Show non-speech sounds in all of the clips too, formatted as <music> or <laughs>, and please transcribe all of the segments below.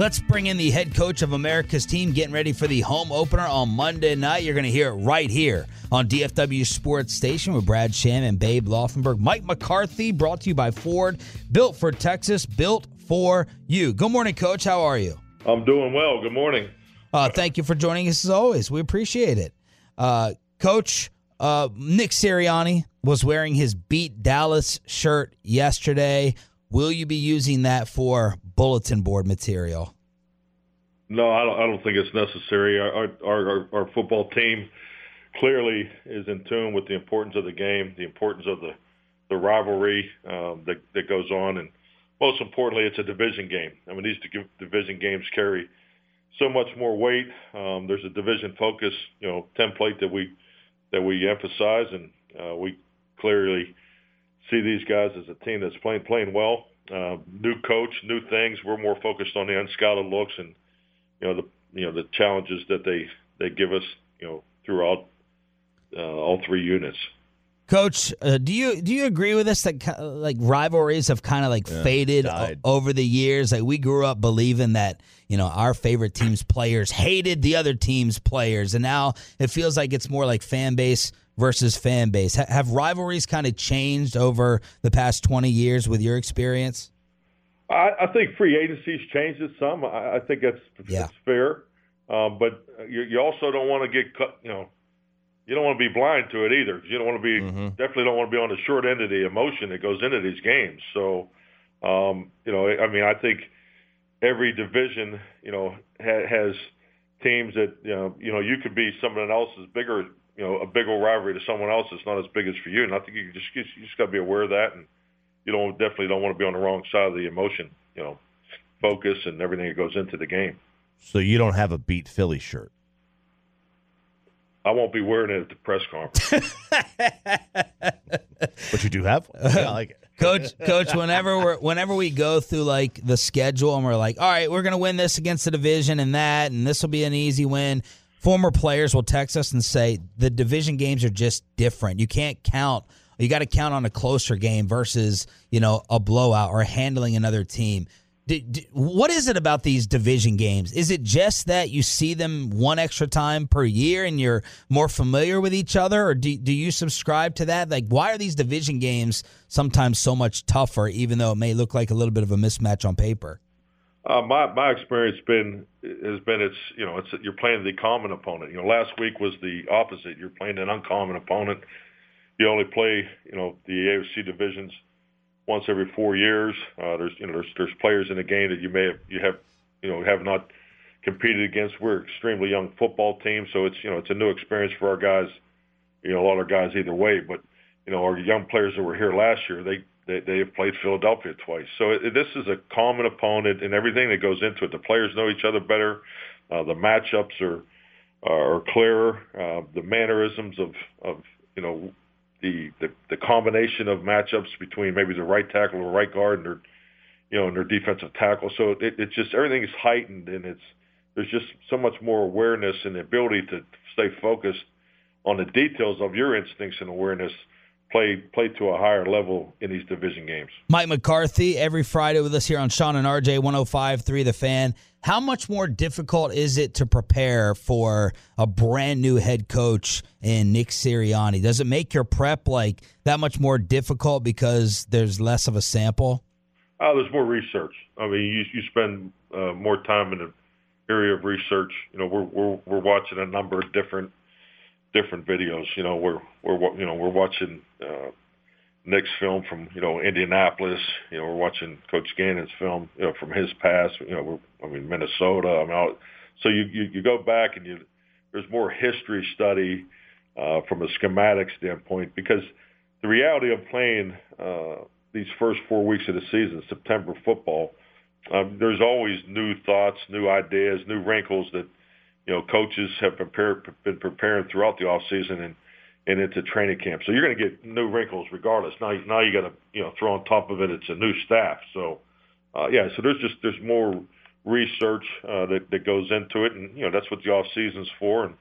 Let's bring in the head coach of America's team getting ready for the home opener on Monday night. You're going to hear it right here on DFW Sports Station with Brad Sham and Babe Laufenberg. Mike McCarthy brought to you by Ford, built for Texas, built for you. Good morning, coach. How are you? I'm doing well. Good morning. Uh, thank you for joining us as always. We appreciate it. Uh, coach, uh, Nick Sirianni was wearing his Beat Dallas shirt yesterday. Will you be using that for bulletin board material? No, I don't, I don't think it's necessary. Our, our, our, football team clearly is in tune with the importance of the game, the importance of the, the rivalry um, that, that goes on, and most importantly, it's a division game. I mean, these division games carry so much more weight. Um, there's a division focus, you know, template that we that we emphasize, and uh, we clearly see these guys as a team that's playing playing well. Uh, new coach, new things. We're more focused on the unscouted looks and you know the you know the challenges that they they give us you know throughout uh, all three units. Coach, uh, do you do you agree with us that like rivalries have kind of like yeah, faded o- over the years? Like we grew up believing that you know our favorite team's players hated the other team's players, and now it feels like it's more like fan base versus fan base. H- have rivalries kind of changed over the past twenty years with your experience? I, I think free agency's changed it some. I, I think that's, yeah. that's fair, um, but you, you also don't want to get cut. You know you don't want to be blind to it either. You don't want to be mm-hmm. definitely don't want to be on the short end of the emotion that goes into these games. So, um, you know, I mean, I think every division, you know, ha- has teams that you know, you know, you could be someone else's bigger, you know, a bigger rivalry to someone else that's not as big as for you. And I think you just you just got to be aware of that, and you don't definitely don't want to be on the wrong side of the emotion, you know, focus and everything that goes into the game. So you don't have a beat Philly shirt. I won't be wearing it at the press conference. <laughs> but you do have one. I like it. Coach, coach, whenever we whenever we go through like the schedule and we're like, all right, we're gonna win this against the division and that, and this will be an easy win. Former players will text us and say the division games are just different. You can't count. You got to count on a closer game versus you know a blowout or handling another team what is it about these division games? Is it just that you see them one extra time per year and you're more familiar with each other, or do, do you subscribe to that? Like, why are these division games sometimes so much tougher, even though it may look like a little bit of a mismatch on paper? Uh, my my experience been has been it's you know it's you're playing the common opponent. You know, last week was the opposite. You're playing an uncommon opponent. You only play you know the AFC divisions once every four years. Uh, there's you know there's there's players in the game that you may have you have you know have not competed against. We're extremely young football team, so it's you know it's a new experience for our guys. You know a lot of guys either way, but you know our young players that were here last year they they, they have played Philadelphia twice. So it, this is a common opponent and everything that goes into it. The players know each other better. Uh, the matchups are are clearer. Uh, the mannerisms of of you know the, the the combination of matchups between maybe the right tackle or right guard and their you know and their defensive tackle. So it, it's just everything is heightened and it's there's just so much more awareness and the ability to stay focused on the details of your instincts and awareness play play to a higher level in these division games. Mike McCarthy every Friday with us here on Shan and RJ 105.3 The Fan. How much more difficult is it to prepare for a brand new head coach in Nick Sirianni? Does it make your prep like that much more difficult because there's less of a sample? Uh, there's more research. I mean, you, you spend uh, more time in the area of research. You know, we're, we're we're watching a number of different different videos. You know, we're we're you know we're watching uh, Nick's film from you know Indianapolis. You know, we're watching Coach Gannon's film you know from his past. You know, we're, I mean Minnesota. I mean, all, so you, you you go back and you there's more history study uh, from a schematic standpoint because the reality of playing uh, these first four weeks of the season, September football, um, there's always new thoughts, new ideas, new wrinkles that you know coaches have prepared, been preparing throughout the off season and and into training camp. So you're going to get new wrinkles regardless. Now, now you got to you know throw on top of it. It's a new staff. So uh, yeah, so there's just there's more research uh, that that goes into it, and you know that's what the off season's for. And,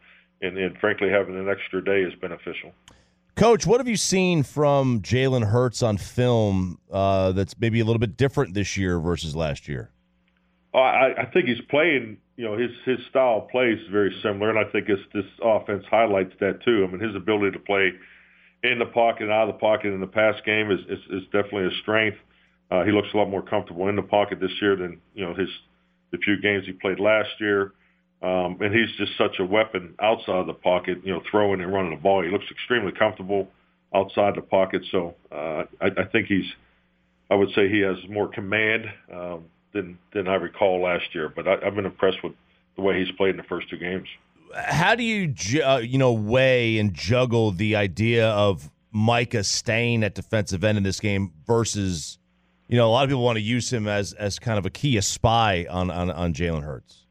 and and frankly, having an extra day is beneficial. Coach, what have you seen from Jalen Hurts on film uh, that's maybe a little bit different this year versus last year? Oh, I, I think he's playing. You know, his his style of play is very similar, and I think this this offense highlights that too. I mean, his ability to play in the pocket and out of the pocket in the pass game is is, is definitely a strength. Uh, he looks a lot more comfortable in the pocket this year than you know his the few games he played last year. Um, and he's just such a weapon outside of the pocket, you know, throwing and running the ball. He looks extremely comfortable outside the pocket. So uh, I, I think he's, I would say he has more command um, than than I recall last year. But I, I've been impressed with the way he's played in the first two games. How do you, uh, you know, weigh and juggle the idea of Micah staying at defensive end in this game versus, you know, a lot of people want to use him as as kind of a key, a spy on on, on Jalen Hurts.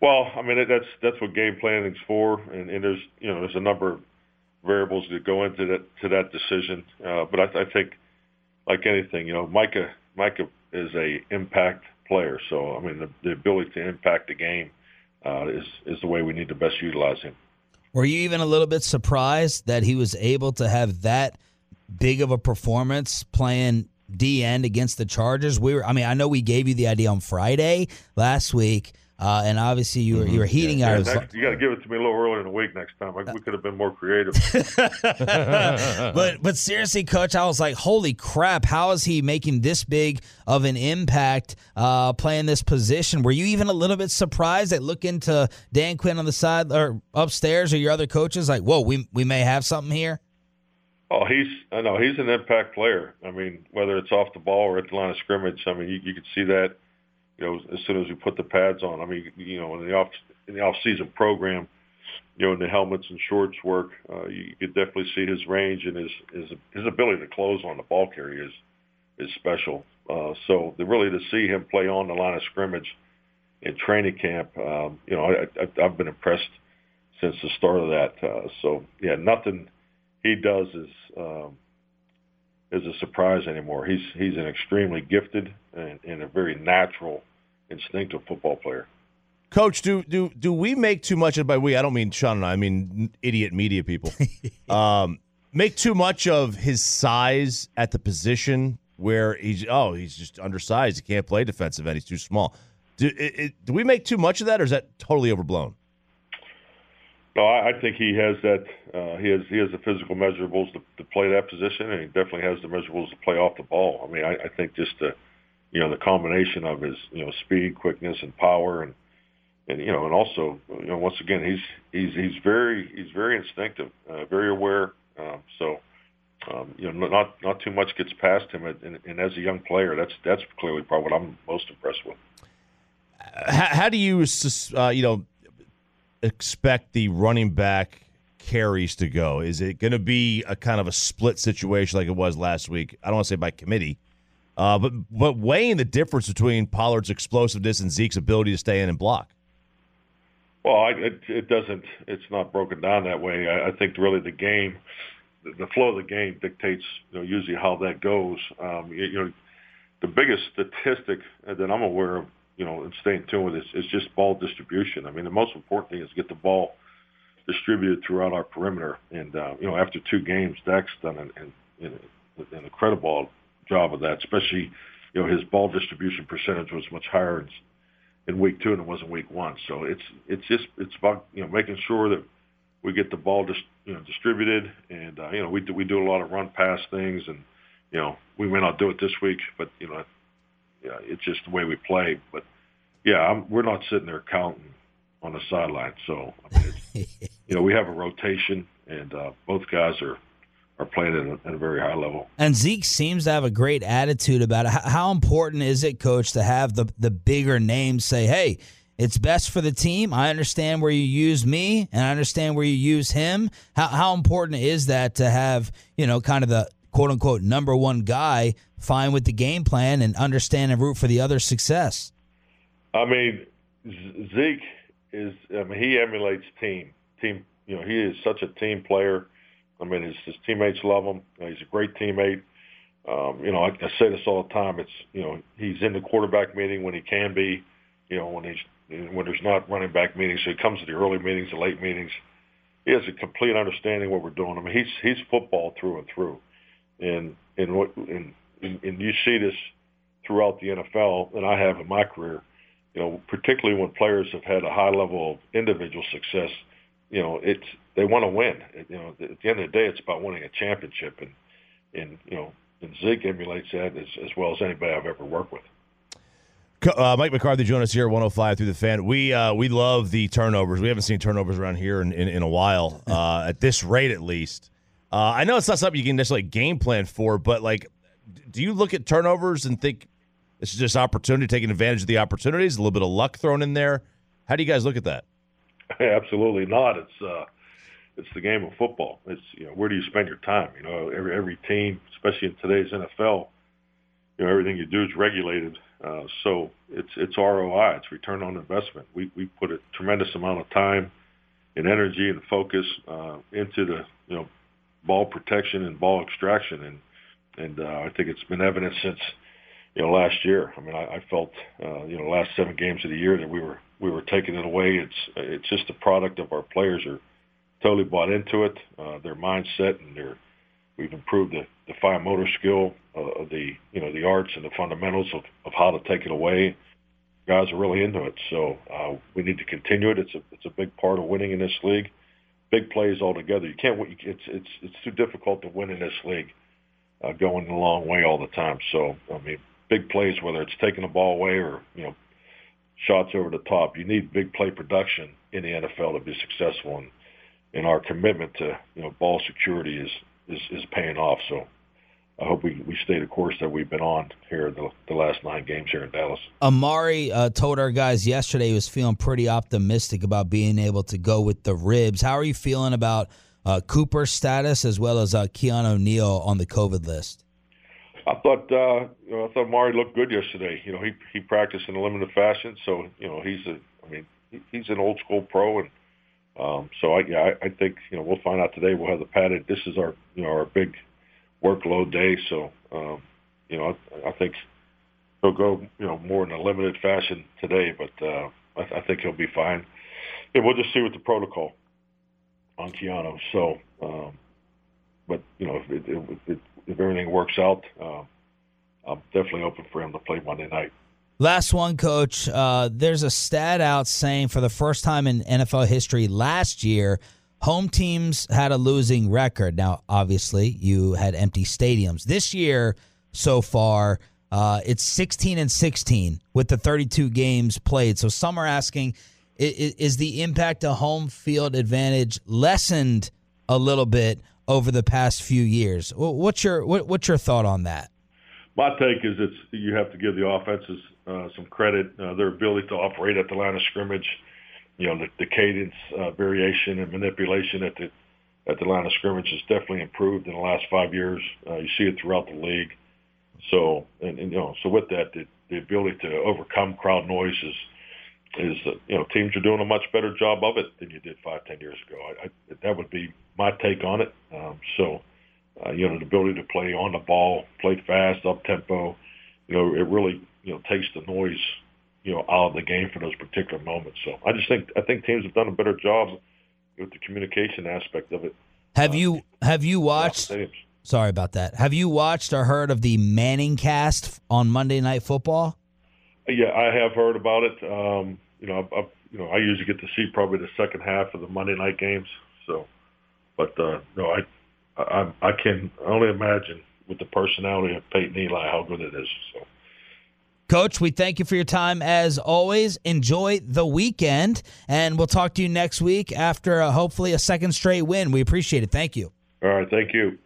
Well, I mean that's that's what game planning is for, and, and there's you know there's a number of variables that go into that to that decision. Uh, but I, I think, like anything, you know, Micah Micah is a impact player. So I mean, the, the ability to impact the game uh, is is the way we need to best utilize him. Were you even a little bit surprised that he was able to have that big of a performance playing D end against the Chargers? We were, I mean, I know we gave you the idea on Friday last week uh, and obviously, you were you were mm-hmm. heating yeah, out. Yeah, you got to give it to me a little earlier in the week next time. we could have been more creative. <laughs> but but seriously, coach, I was like, holy crap! How is he making this big of an impact uh, playing this position? Were you even a little bit surprised at looking to Dan Quinn on the side or upstairs or your other coaches? Like, whoa, we we may have something here. Oh, he's I know he's an impact player. I mean, whether it's off the ball or at the line of scrimmage, I mean, you, you could see that you know, as soon as we put the pads on. I mean, you know, in the off in the off season program, you know, in the helmets and shorts work, uh, you could definitely see his range and his his his ability to close on the ball carrier is is special. Uh, so the, really to see him play on the line of scrimmage in training camp, um, you know, I, I, I've been impressed since the start of that. Uh, so yeah, nothing he does is um, is a surprise anymore. He's he's an extremely gifted and, and a very natural instinctive football player. Coach, do do do we make too much of by we? I don't mean Shan and I, I mean idiot media people. <laughs> um, make too much of his size at the position where he's oh he's just undersized. He can't play defensive end. He's too small. Do it, it, do we make too much of that, or is that totally overblown? No, I, I think he has that. Uh, he has he has the physical measurables to, to play that position, and he definitely has the measurables to play off the ball. I mean, I, I think just the you know, the combination of his, you know, speed, quickness, and power, and and you know, and also, you know, once again, he's he's he's very he's very instinctive, uh, very aware. Um, so, um, you know, not not too much gets past him, and, and as a young player, that's that's clearly probably what I'm most impressed with. How, how do you, uh, you know, expect the running back carries to go? Is it going to be a kind of a split situation like it was last week? I don't want to say by committee uh, but but weighing the difference between Pollard's explosiveness and Zeke's ability to stay in and block. Well, I, it, it doesn't. It's not broken down that way. I, I think really the game, the, flow of the game dictates you know usually how that goes. Um, you, you know, the biggest statistic that I'm aware of, you know, and staying tuned with is, is just ball distribution. I mean, the most important thing is get the ball distributed throughout our perimeter. And uh, you know, after two games, Dak's done an, an, an incredible job of that, especially, you know, his ball distribution percentage was much higher in, in week two than it was in week one. So it's it's just it's about you know making sure that we get the ball dis, you know distributed, and uh, you know we do we do a lot of run pass things, and you know we may not do it this week, but you know, yeah, it's just the way we play. But yeah, I'm, we're not sitting there counting on the sideline. So I mean, it's, <laughs> you know we have a rotation, and uh, both guys are are playing at a, at a, very high level. And Zeke seems to have a great attitude about it. How, important is it, Coach, to have the the bigger names say, "Hey, it's best for the team. I understand where you use me, and I understand where you use him." How how important is that to have you know kind of the quote unquote number one guy fine with the game plan and understand and root for the other success? I mean, Zeke is. I mean, he emulates team. Team. You know, he is such a team player I mean, his, his teammates love him. he's a great teammate. Um, you know, I, I say this all the time. It's you know, he's in the quarterback meeting when he can be. You know, when he's when there's not running back meetings, so he comes to the early meetings, the late meetings. He has a complete understanding of what we're doing. I mean, he's he's football through and through, and and what and and you see this throughout the NFL than I have in my career. You know, particularly when players have had a high level of individual success. You know, it's they want to win. You know, at the end of the day, it's about winning a championship, and and you know, and Zeke emulates that as, as well as anybody I've ever worked with. Uh, Mike McCarthy joining us here at 105 through the fan. We uh, we love the turnovers. We haven't seen turnovers around here in, in, in a while, uh, at this rate at least. Uh, I know it's not something you can necessarily game plan for, but like, do you look at turnovers and think this is just opportunity, taking advantage of the opportunities, a little bit of luck thrown in there? How do you guys look at that? <laughs> Absolutely not. It's uh, it's the game of football. It's you know where do you spend your time? You know every every team, especially in today's NFL, you know everything you do is regulated uh, so it's it's ROI, it's return on investment. We we put a tremendous amount of time and energy and focus uh, into the you know ball protection and ball extraction, and and uh, I think it's been evident since you know last year. I mean, I, I felt uh, you know last seven games of the year that we were we were taking it away. It's it's just a product of our players are totally bought into it, uh, their mindset and their We've improved the, the fine motor skill, uh, the you know the arts and the fundamentals of, of how to take it away. Guys are really into it, so uh, we need to continue it. It's a it's a big part of winning in this league. Big plays altogether. You can't. It's it's it's too difficult to win in this league, uh, going the long way all the time. So I mean, big plays, whether it's taking the ball away or you know shots over the top. You need big play production in the NFL to be successful, and, and our commitment to you know ball security is is, is paying off. So I hope we, we stay the course that we've been on here the, the last nine games here in Dallas. Amari uh, told our guys yesterday he was feeling pretty optimistic about being able to go with the ribs. How are you feeling about uh, Cooper's status as well as uh, Keanu on the COVID list? I thought uh, you know, I thought Amari looked good yesterday. You know, he he practiced in a limited fashion, so you know he's a I mean he's an old school pro and um, so I, yeah, I, I think you know we'll find out today. We'll have the padded. This is our you know our big workload day. So um, you know I, I think he'll go you know more in a limited fashion today, but uh, I, I think he'll be fine. And we'll just see what the protocol on Keanu. So, um, know if, it, if, if everything works out, uh, I'm definitely open for him to play Monday night. Last one, coach. Uh, there's a stat out saying for the first time in NFL history last year, home teams had a losing record. Now, obviously, you had empty stadiums. This year, so far, uh, it's 16 and 16 with the 32 games played. So some are asking, is, is the impact of home field advantage lessened a little bit over the past few years? What's your what, what's your thought on that? My take is it's you have to give the offenses uh, some credit. Uh, their ability to operate at the line of scrimmage, you know, the, the cadence uh, variation and manipulation at the at the line of scrimmage has definitely improved in the last five years. Uh, you see it throughout the league. So, and, and you know, so with that, the, the ability to overcome crowd noise is is uh, you know teams are doing a much better job of it than you did five ten years ago. I, I, that would be my take on it. Um, so, uh, you know, the ability to play on the ball, play fast, up tempo, you know, it really you know takes the noise you know out of the game for those particular moments. So I just think I think teams have done a better job with the communication aspect of it. Have uh, you have you watched? Sorry about that. Have you watched or heard of the Manning cast on Monday Night Football? Yeah, I have heard about it. Um, you know, I, I, you know, I usually get to see probably the second half of the Monday night games. But uh, no, I, I, I can only imagine with the personality of Peyton Eli how good it is. So. Coach, we thank you for your time as always. Enjoy the weekend, and we'll talk to you next week after uh, hopefully a second straight win. We appreciate it. Thank you. All right. Thank you.